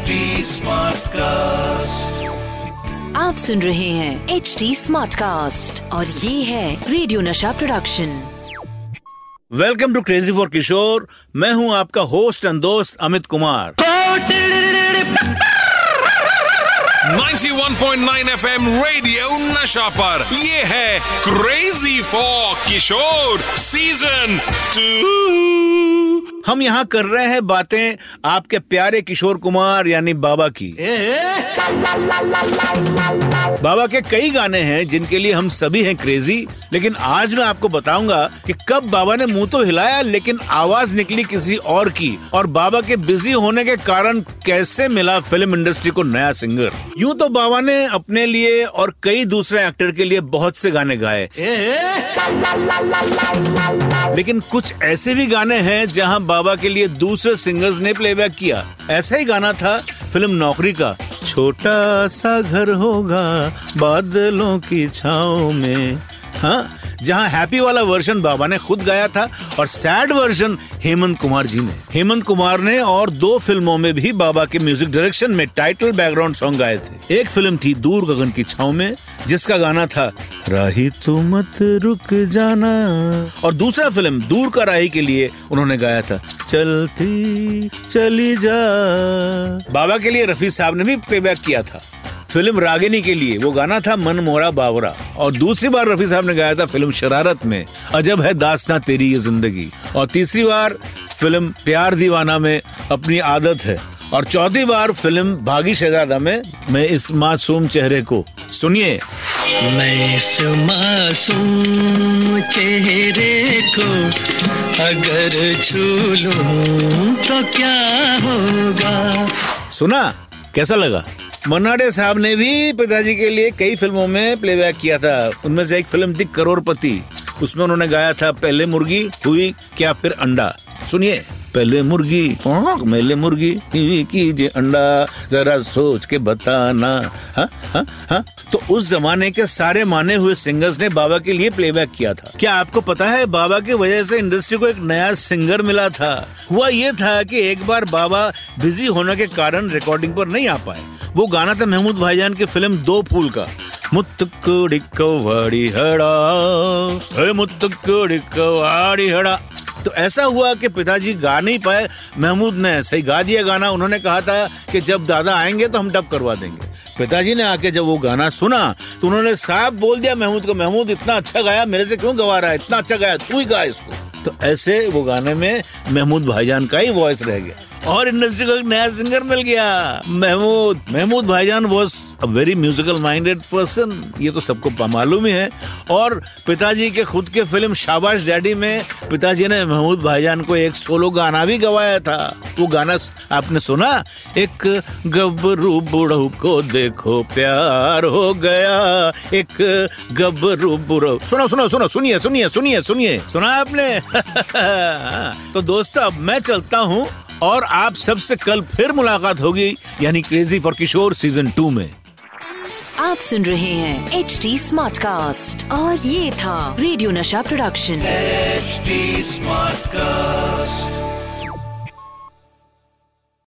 HD cast आप सुन रहे हैं एच डी स्मार्ट कास्ट और ये है radio Nasha production welcome to crazy for Kishore मैं हूँ आपका होस्ट एंड दोस्त अमित कुमार। 91.9 FM रेडियो नशा पर। ये है crazy for Kishore season two हम यहाँ कर रहे हैं बातें आपके प्यारे किशोर कुमार, यानी बाबा की। बाबा के कई गाने हैं जिनके लिए हम सभी हैं क्रेजी लेकिन आज मैं आपको बताऊँगा कि कब बाबा ने मुँह तो हिलाया, लेकिन आवाज़ निकली किसी और की, और बाबा के बिज़ी होने के कारण कैसे मिला फ़िल्म इंडस्ट्री को नया सिंगर यूँ तो बाबा ने अपने लिए और कई दूसरे एक्टर के लिए बहुत से गाने गाए। लेकिन कुछ ऐसे भी गाने हैं जहाँ बाबा के लिए दूसरे सिंगर्स ने प्लेबैक किया। ऐसा ही गाना था फ़िल्म नौकरी का। छोटा सा घर होगा बादलों की छाओ में। हाँ? जहाँ हैप्पी वाला वर्जन बाबा ने खुद गाया था और सैड वर्जन हेमंत कुमार जी ने। हेमंत कुमार ने और दो फ़िल्मों में भी बाबा के म्यूज़िक डायरेक्शन में टाइटल बैकग्राउंड सॉन्ग गाए थे। एक फ़िल्म थी दूर गगन की छाव में, जिसका गाना था राही तू मत रुक जाना। और दूसरा फ़िल्म दूर का राही के लिए उन्होंने गाया था चलती चली जा। बाबा के लिए रफी साहब ने भी प्लेबैक किया था। फ़िल्म रागिनी के लिए। वो गाना था मन मोरा बावरा। और दूसरी बार रफी साहब ने गाया था फ़िल्म शरारत में अजब है दास्तां तेरी ये ज़िंदगी। और तीसरी बार फ़िल्म प्यार दीवाना में अपनी आदत है। और चौथी बार फ़िल्म भागी शहजादा में मैं इस मासूम चेहरे को। सुनिए। मैं इस मासूम चेहरे को अगर छू लूँ तो क्या होगा? सुना? कैसा लगा? मन्नाडे साहब ने भी पिताजी के लिए कई फ़िल्मों में प्लेबैक किया था। उनमें से एक फ़िल्म थी करोड़पति। उसमें उन्होंने गाया था पहले मुर्गी, हुई क्या फिर अंडा। सुनिए, पहले मुर्गी पहले मुर्गी कीजिए अंडा। जरा सोच के बताना। हाँ हाँ हाँ। तो उस जमाने के सारे माने हुए सिंगर्स ने बाबा के लिए प्लेबैक किया था। क्या आपको पता है, बाबा की वजह से इंडस्ट्री को एक नया सिंगर मिला था? हुआ ये था कि एक बार बाबा बिज़ी होने के कारण रिकॉर्डिंग पर नहीं आ पाए। वो गाना था महमूद भाईजान की फ़िल्म दो फूल का। मुत्तुकुड़िकवाड़ी हड़ा हड़ा तो ऐसा हुआ कि पिताजी गा नहीं पाए, महमूद ने सही गा दिया गाना। उन्होंने कहा था कि जब दादा आएँगे तो हम डब करवा देंगे। पिताजी ने आके जब वो गाना सुना तो उन्होंने साफ़ बोल दिया महमूद को, महमूद, इतना अच्छा गाया, मेरे से क्यों गवा रहा है? इतना अच्छा गाया, तू ही गा इसको। तो ऐसे वो गाने में महमूद भाईजान का ही वॉइस रह गया। और इंडस्ट्री को एक नया सिंगर मिल गया, महमूद। महमूद भाईजान was a very musical minded person ये तो सबको मालूम ही है। और पिताजी के खुद के फ़िल्म शाबाश डैडी में पिताजी ने महमूद भाईजान को एक सोलो गाना भी गवाया था। वो गाना आपने सुना? एक गबरू बुढ़ऊ को देखो, प्यार हो गया। एक गबरू बुढ़ऊ। सुनो सुनो सुनो, सुनिए सुनिए सुनिए सुनिए। सुना आपने? तो दोस्तों, अब मैं चलता हूँ। और आप सबसे कल फिर मुलाकात होगी यानी crazy for Kishore season two में। आप सुन रहे हैं एच डी स्मार्ट कास्ट और ये था radio Nasha production H smart Smartcast.